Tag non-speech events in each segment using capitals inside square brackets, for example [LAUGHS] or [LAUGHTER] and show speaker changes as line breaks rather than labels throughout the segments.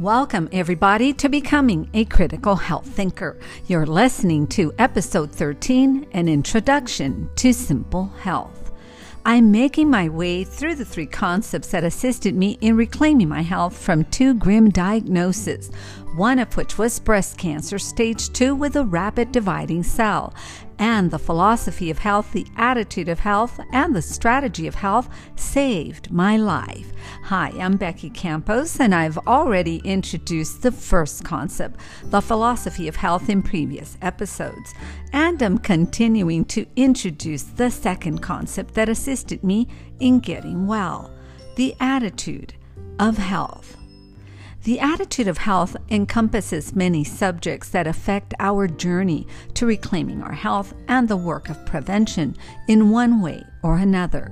Welcome, everybody, to Becoming a Critical Health Thinker. You're listening to episode 13 An Introduction to Simple Health. I'm making my way through the three concepts that assisted me in reclaiming my health from two grim diagnoses, one of which was breast cancer stage 2 with a rapid dividing cell, and the philosophy of health, the attitude of health, and the strategy of health saved my life. Hi, I'm Becky Campos, and I've already introduced the first concept, the philosophy of health, in previous episodes. And I'm continuing to introduce the second concept that assisted me in getting well the attitude of health. The attitude of health encompasses many subjects that affect our journey to reclaiming our health and the work of prevention in one way or another.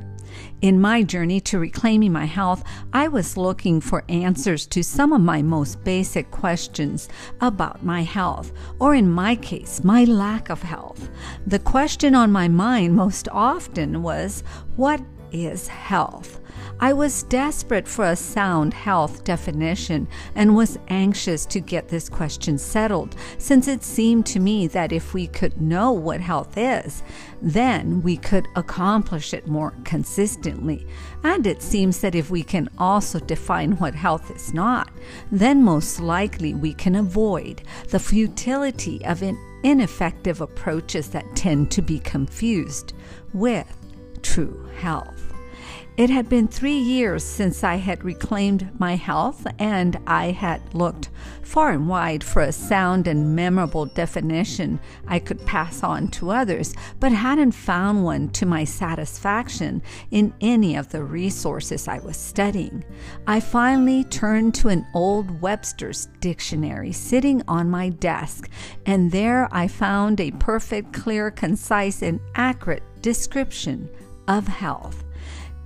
In my journey to reclaiming my health, I was looking for answers to some of my most basic questions about my health, or in my case, my lack of health. The question on my mind most often was what is health? I was desperate for a sound health definition and was anxious to get this question settled, since it seemed to me that if we could know what health is, then we could accomplish it more consistently. And it seems that if we can also define what health is not, then most likely we can avoid the futility of ineffective approaches that tend to be confused with true health. It had been three years since I had reclaimed my health, and I had looked far and wide for a sound and memorable definition I could pass on to others, but hadn't found one to my satisfaction in any of the resources I was studying. I finally turned to an old Webster's dictionary sitting on my desk, and there I found a perfect, clear, concise, and accurate description of health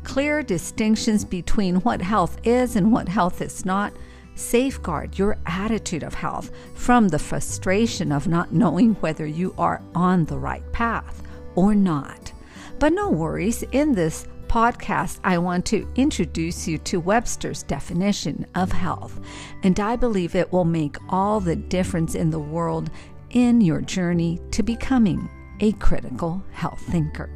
clear distinctions between what health is and what health is not. Safeguard your attitude of health from the frustration of not knowing whether you are on the right path or not. But no worries, in this podcast, I want to introduce you to Webster's definition of health, and I believe it will make all the difference in the world in your journey to becoming a critical health thinker.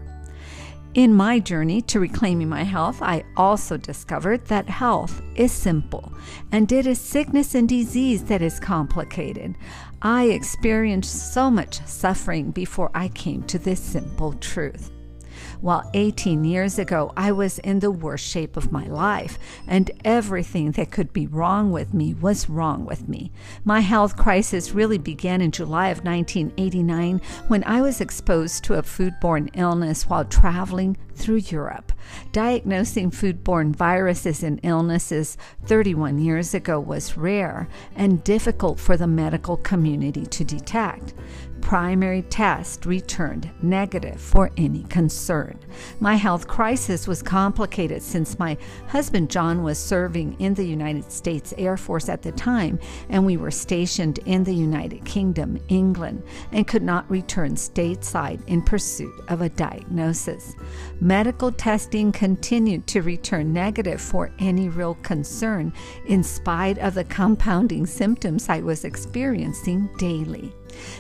In my journey to reclaiming my health, I also discovered that health is simple and it is sickness and disease that is complicated. I experienced so much suffering before I came to this simple truth. While 18 years ago, I was in the worst shape of my life, and everything that could be wrong with me was wrong with me. My health crisis really began in July of 1989 when I was exposed to a foodborne illness while traveling through Europe. Diagnosing foodborne viruses and illnesses 31 years ago was rare and difficult for the medical community to detect primary test returned negative for any concern. My health crisis was complicated since my husband John was serving in the United States Air Force at the time, and we were stationed in the United Kingdom, England, and could not return stateside in pursuit of a diagnosis. Medical testing continued to return negative for any real concern, in spite of the compounding symptoms I was experiencing daily.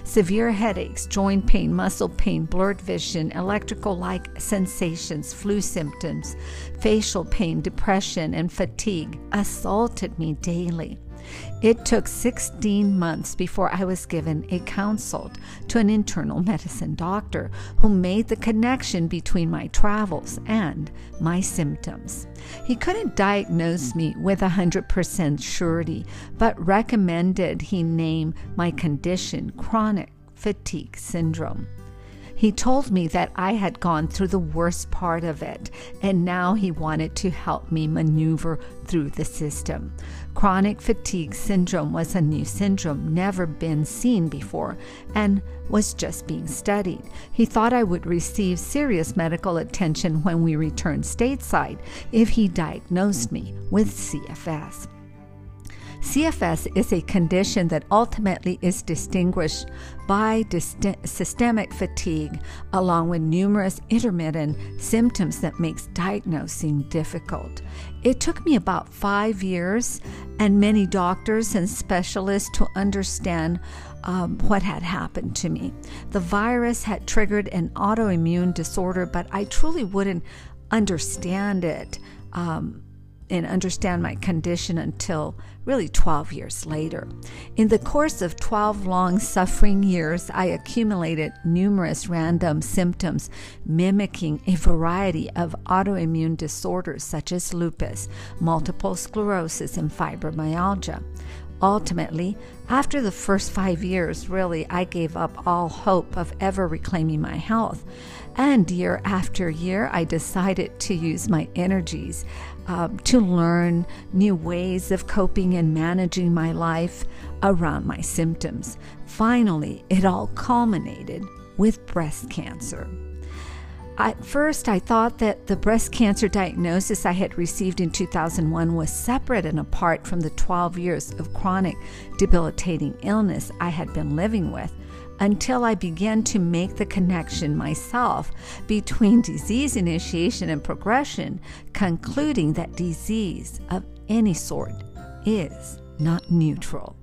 Severe headaches, joint pain, muscle pain, blurred vision, electrical like sensations, flu symptoms, facial pain, depression, and fatigue assaulted me daily. It took 16 months before I was given a consult to an internal medicine doctor who made the connection between my travels and my symptoms. He couldn't diagnose me with 100% surety, but recommended he name my condition chronic fatigue syndrome. He told me that I had gone through the worst part of it, and now he wanted to help me maneuver through the system. Chronic fatigue syndrome was a new syndrome, never been seen before, and was just being studied. He thought I would receive serious medical attention when we returned stateside if he diagnosed me with CFS. CFS is a condition that ultimately is distinguished by dist- systemic fatigue, along with numerous intermittent symptoms that makes diagnosing difficult. It took me about five years and many doctors and specialists to understand um, what had happened to me. The virus had triggered an autoimmune disorder, but I truly wouldn't understand it um, and understand my condition until really 12 years later. In the course of 12 long suffering years, I accumulated numerous random symptoms mimicking a variety of autoimmune disorders such as lupus, multiple sclerosis, and fibromyalgia. Ultimately, after the first five years, really, I gave up all hope of ever reclaiming my health. And year after year, I decided to use my energies um, to learn new ways of coping and managing my life around my symptoms. Finally, it all culminated with breast cancer. At first, I thought that the breast cancer diagnosis I had received in 2001 was separate and apart from the 12 years of chronic debilitating illness I had been living with until I began to make the connection myself between disease initiation and progression, concluding that disease of any sort is not neutral.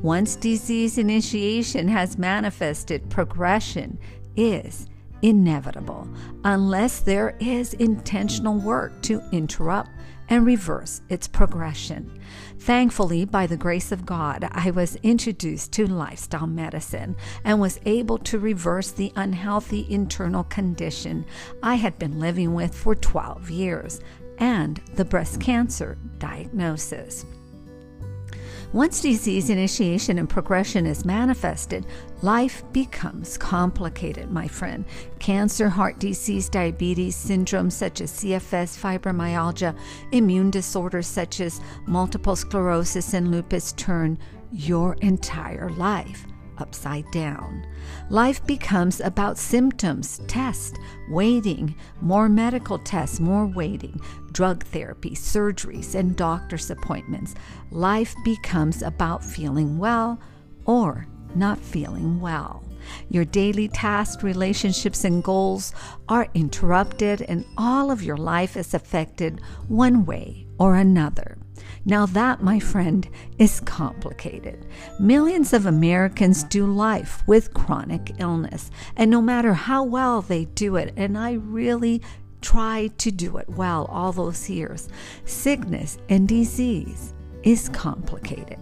Once disease initiation has manifested, progression is inevitable unless there is intentional work to interrupt and reverse its progression. Thankfully, by the grace of God, I was introduced to lifestyle medicine and was able to reverse the unhealthy internal condition I had been living with for 12 years and the breast cancer diagnosis. Once disease initiation and progression is manifested, life becomes complicated, my friend. Cancer, heart disease, diabetes, syndromes such as CFS, fibromyalgia, immune disorders such as multiple sclerosis and lupus turn your entire life upside down. Life becomes about symptoms, tests, waiting, more medical tests, more waiting, drug therapy, surgeries, and doctor's appointments. Life becomes about feeling well or not feeling well. Your daily tasks, relationships, and goals are interrupted, and all of your life is affected one way or another. Now, that, my friend, is complicated. Millions of Americans do life with chronic illness, and no matter how well they do it, and I really tried to do it well all those years, sickness and disease is complicated.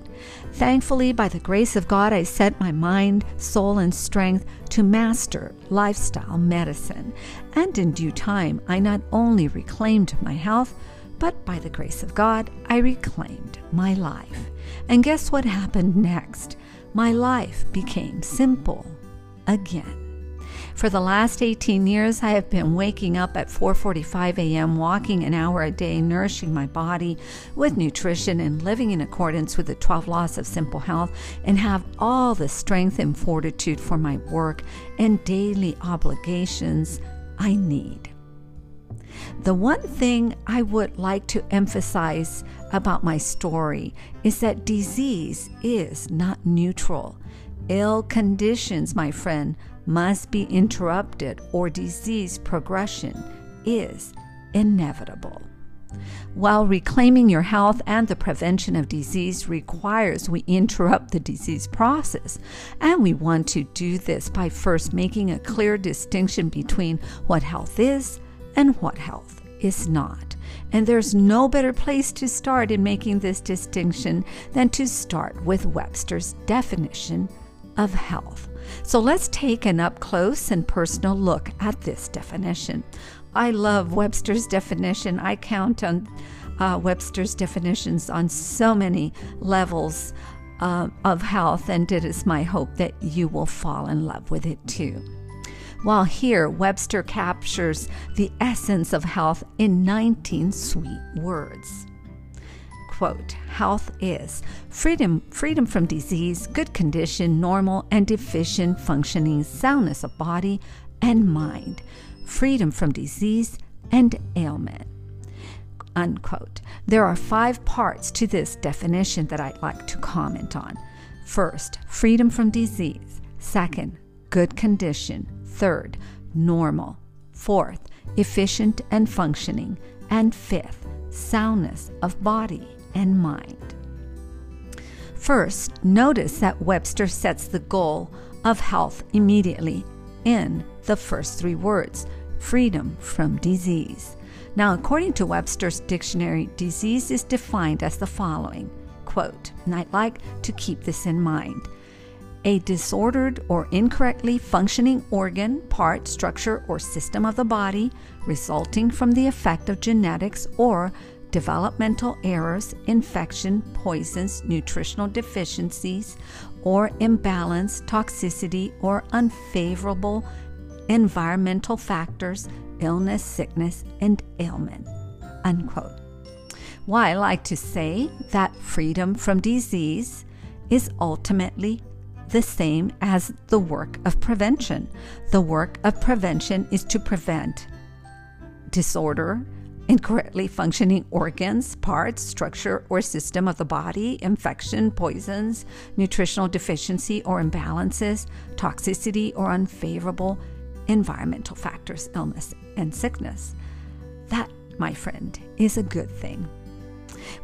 Thankfully, by the grace of God, I set my mind, soul, and strength to master lifestyle medicine. And in due time, I not only reclaimed my health, but by the grace of God, I reclaimed my life. And guess what happened next? My life became simple again. For the last 18 years, I have been waking up at 4:45 a.m., walking an hour a day, nourishing my body with nutrition and living in accordance with the 12 laws of simple health and have all the strength and fortitude for my work and daily obligations I need. The one thing I would like to emphasize about my story is that disease is not neutral. Ill conditions, my friend, must be interrupted, or disease progression is inevitable. While reclaiming your health and the prevention of disease requires we interrupt the disease process, and we want to do this by first making a clear distinction between what health is and what health is not. And there's no better place to start in making this distinction than to start with Webster's definition of health. So let's take an up close and personal look at this definition. I love Webster's definition. I count on uh, Webster's definitions on so many levels uh, of health, and it is my hope that you will fall in love with it too. While here, Webster captures the essence of health in 19 sweet words. Quote, health is freedom, freedom from disease, good condition, normal and deficient functioning, soundness of body and mind, freedom from disease and ailment. Unquote. There are five parts to this definition that I'd like to comment on. First, freedom from disease. Second, good condition. Third, normal. Fourth, efficient and functioning. And fifth, soundness of body and mind. First, notice that Webster sets the goal of health immediately in the first three words freedom from disease. Now, according to Webster's dictionary, disease is defined as the following quote, and I'd like to keep this in mind a disordered or incorrectly functioning organ, part, structure, or system of the body resulting from the effect of genetics or developmental errors, infection, poisons, nutritional deficiencies, or imbalance, toxicity, or unfavorable environmental factors, illness, sickness, and ailment. Unquote. Why I like to say that freedom from disease is ultimately the same as the work of prevention. The work of prevention is to prevent disorder, incorrectly functioning organs, parts, structure, or system of the body, infection, poisons, nutritional deficiency or imbalances, toxicity, or unfavorable environmental factors, illness, and sickness. That, my friend, is a good thing.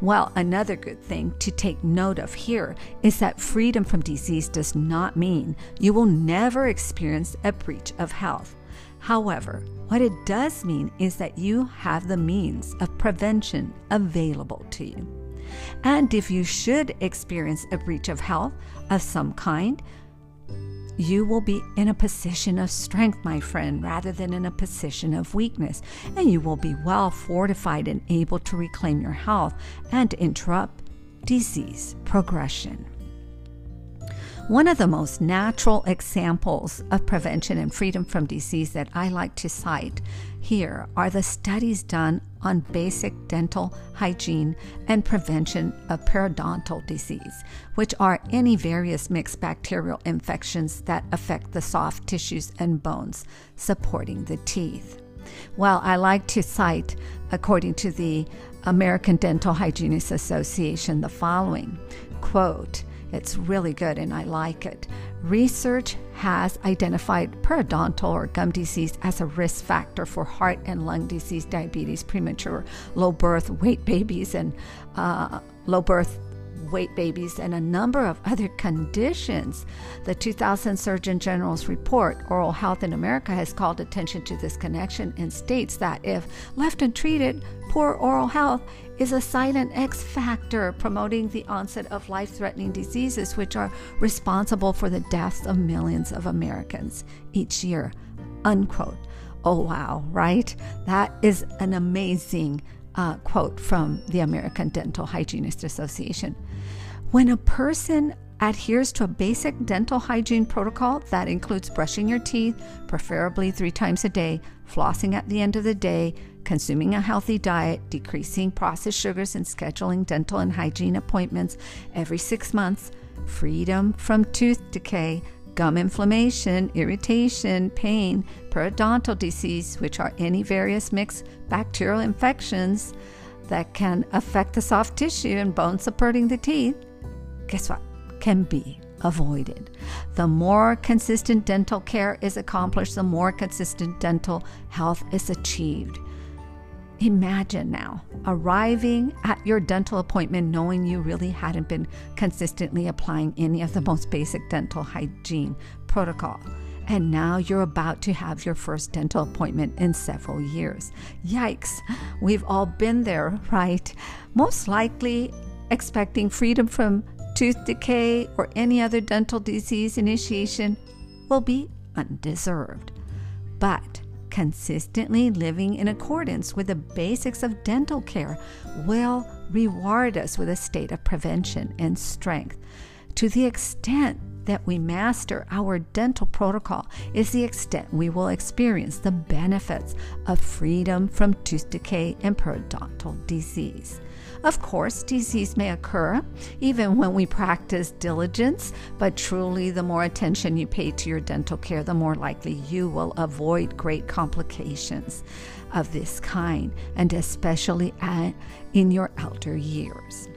Well, another good thing to take note of here is that freedom from disease does not mean you will never experience a breach of health. However, what it does mean is that you have the means of prevention available to you. And if you should experience a breach of health of some kind, you will be in a position of strength, my friend, rather than in a position of weakness. And you will be well fortified and able to reclaim your health and interrupt disease progression. One of the most natural examples of prevention and freedom from disease that I like to cite here are the studies done on basic dental hygiene and prevention of periodontal disease, which are any various mixed bacterial infections that affect the soft tissues and bones supporting the teeth. Well, I like to cite, according to the American Dental Hygienists Association, the following quote it's really good and I like it. Research has identified periodontal or gum disease as a risk factor for heart and lung disease, diabetes, premature low birth weight babies, and uh, low birth weight babies, and a number of other conditions. The 2000 Surgeon General's report, Oral Health in America, has called attention to this connection and states that if left untreated, poor oral health is a silent X factor promoting the onset of life threatening diseases, which are responsible for the deaths of millions of Americans each year. Unquote. Oh, wow, right? That is an amazing uh, quote from the American Dental Hygienist Association. When a person adheres to a basic dental hygiene protocol that includes brushing your teeth, preferably three times a day, flossing at the end of the day, consuming a healthy diet, decreasing processed sugars, and scheduling dental and hygiene appointments every six months, freedom from tooth decay, gum inflammation, irritation, pain, periodontal disease, which are any various mixed bacterial infections that can affect the soft tissue and bone supporting the teeth, guess what? Can be avoided. The more consistent dental care is accomplished, the more consistent dental health is achieved. Imagine now arriving at your dental appointment knowing you really hadn't been consistently applying any of the most basic dental hygiene protocol. And now you're about to have your first dental appointment in several years. Yikes, we've all been there, right? Most likely expecting freedom from tooth decay or any other dental disease initiation will be undeserved. But consistently living in accordance with the basics of dental care will reward us with a state of prevention and strength. To the extent that we master our dental protocol is the extent we will experience the benefits of freedom from tooth decay and periodontal disease. Of course, disease may occur even when we practice diligence, but truly, the more attention you pay to your dental care, the more likely you will avoid great complications. of this kind, and especially at, in your elder years.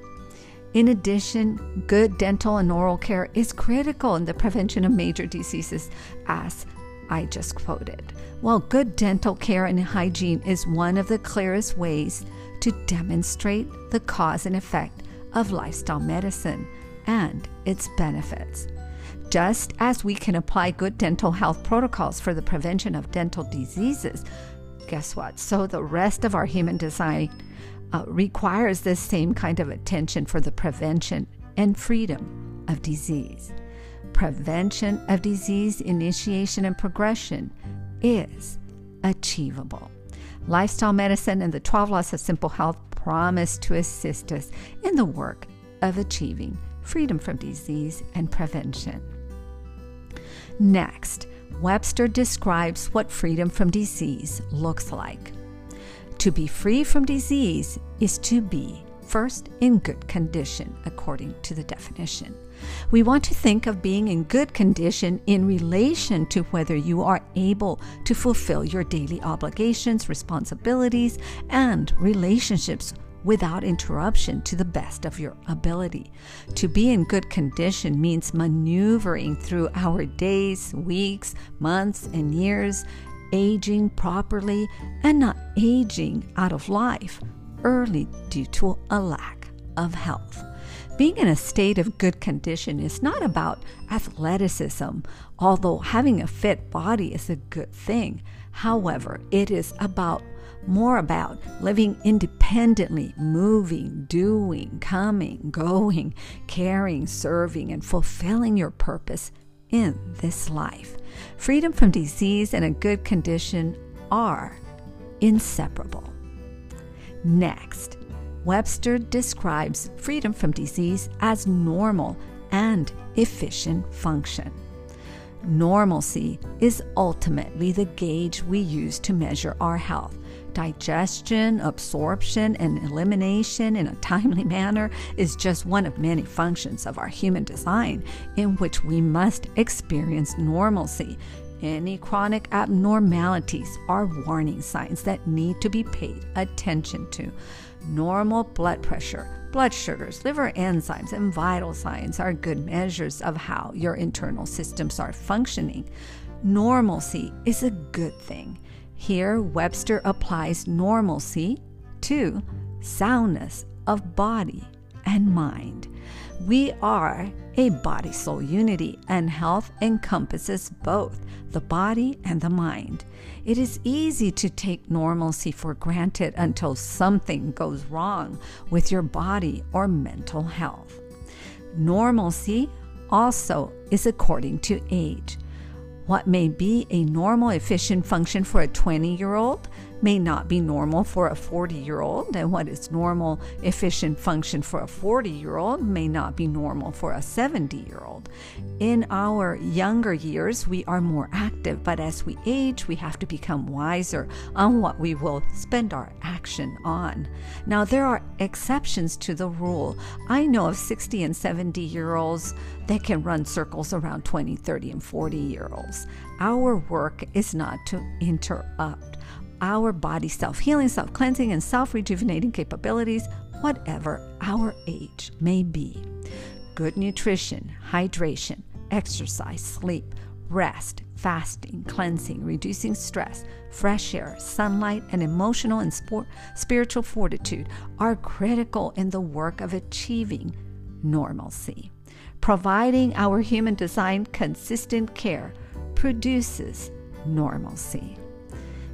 In addition, good dental and oral care is critical in the prevention of major diseases, as I just quoted. While good dental care and hygiene is one of the clearest ways to demonstrate the cause and effect of lifestyle medicine and its benefits. Just as we can apply good dental health protocols for the prevention of dental diseases, guess what? So the rest of our human design uh, requires this same kind of attention for the prevention and freedom of disease. Prevention of disease initiation and progression is achievable. Lifestyle medicine and the 12 laws of simple health promise to assist us in the work of achieving freedom from disease and prevention. Next, Webster describes what freedom from disease looks like. To be free from disease is to be, first, in good condition, according to the definition. We want to think of being in good condition in relation to whether you are able to fulfill your daily obligations, responsibilities, and relationships without interruption to the best of your ability. To be in good condition means maneuvering through our days, weeks, months, and years, aging properly and not aging out of life early due to a lack of health. Being in a state of good condition is not about athleticism, although having a fit body is a good thing. However, it is about more about living independently, moving, doing, coming, going, caring, serving, and fulfilling your purpose in this life. Freedom from disease and a good condition are inseparable. Next, Webster describes freedom from disease as normal and efficient function. Normalcy is ultimately the gauge we use to measure our health. Digestion, absorption, and elimination in a [LAUGHS] timely manner is just one of many functions of our human design in which we must experience normalcy. Any chronic abnormalities are warning signs that need to be paid attention to. Normal blood pressure, blood sugars, liver enzymes, and vital signs are good measures of how your internal systems are functioning. Normalcy is a good thing. Here, Webster applies normalcy to soundness of body and mind. We are a body soul unity, and health encompasses both the body and the mind. It is easy to take normalcy for granted until something goes wrong with your body or mental health. Normalcy also is according to age. What may be a normal, efficient function for a 20 year old may not be normal for a 40 year old, and what is normal, efficient function for a 40 year old may not be normal for a 70 year old. In our younger years, we are more active, but as we age, we have to become wiser on what we will spend our action on. Now, there are exceptions to the rule. I know of 60 and 70 year olds that can run circles around 20, 30, and 40 year olds. Our work is not to interrupt our body self healing, self cleansing, and self rejuvenating capabilities, whatever our age may be. Good nutrition, hydration, exercise, sleep, rest, fasting, cleansing, reducing stress, fresh air, sunlight, and emotional and sport, spiritual fortitude are critical in the work of achieving normalcy. Providing our human design consistent care produces normalcy.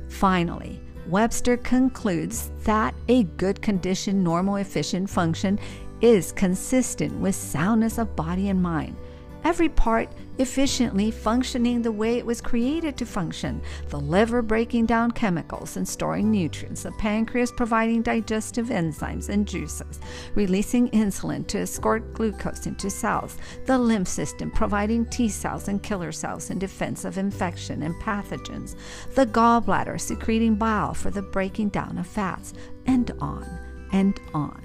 Finally, Webster concludes that a good condition, normal, efficient function is consistent with soundness of body and mind every part efficiently functioning the way it was created to function. The liver breaking down chemicals and storing nutrients, the pancreas providing digestive enzymes and juices, releasing insulin to escort glucose into cells, the lymph system providing T cells and killer cells in defense of infection and pathogens, the gallbladder secreting bile for the breaking down of fats, and on and on.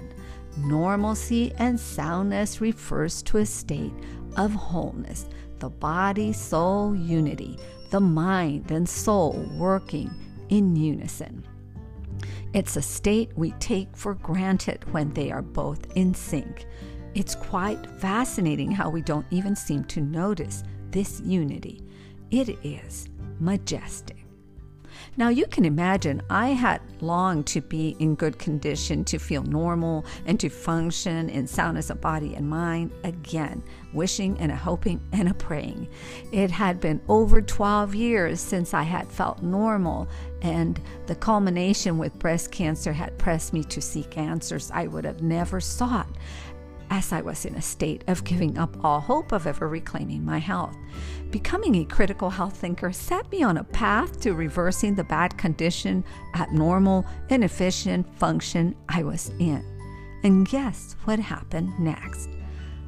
Normalcy and soundness refers to a state of wholeness, the body soul unity, the mind and soul working in unison. It's a state we take for granted when they are both in sync. It's quite fascinating how we don't even seem to notice this unity. It is majestic. Now, you can imagine I had longed to be in good condition, to feel normal, and to function in soundness of body and mind again, wishing and a hoping and a praying. It had been over 12 years since I had felt normal, and the culmination with breast cancer had pressed me to seek answers I would have never sought as I was in a state of giving up all hope of ever reclaiming my health. Becoming a critical health thinker set me on a path to reversing the bad condition, abnormal, inefficient function I was in. And guess what happened next?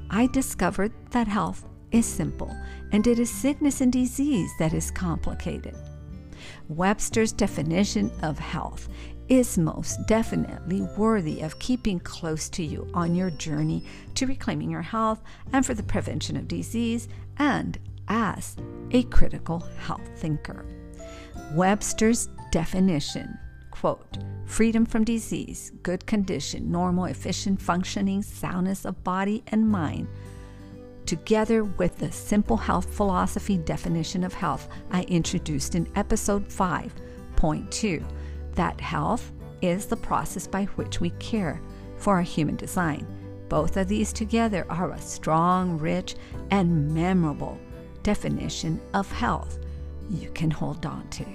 I discovered that health is simple and it is sickness and disease that is complicated. Webster's definition of health is most definitely worthy of keeping close to you on your journey to reclaiming your health and for the prevention of disease and as a critical health thinker. Webster's definition quote, freedom from disease, good condition, normal, efficient functioning, soundness of body and mind, together with the simple health philosophy definition of health I introduced in episode 5.2 that health is the process by which we care for our human design. Both of these together are a strong, rich, and memorable definition of health you can hold on to.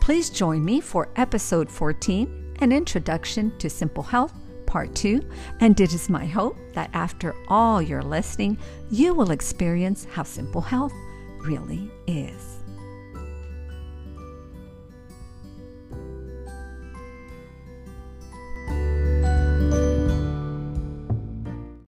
Please join me for episode 14 An Introduction to Simple Health, Part 2. And it is my hope that after all your listening, you will experience how simple health really is.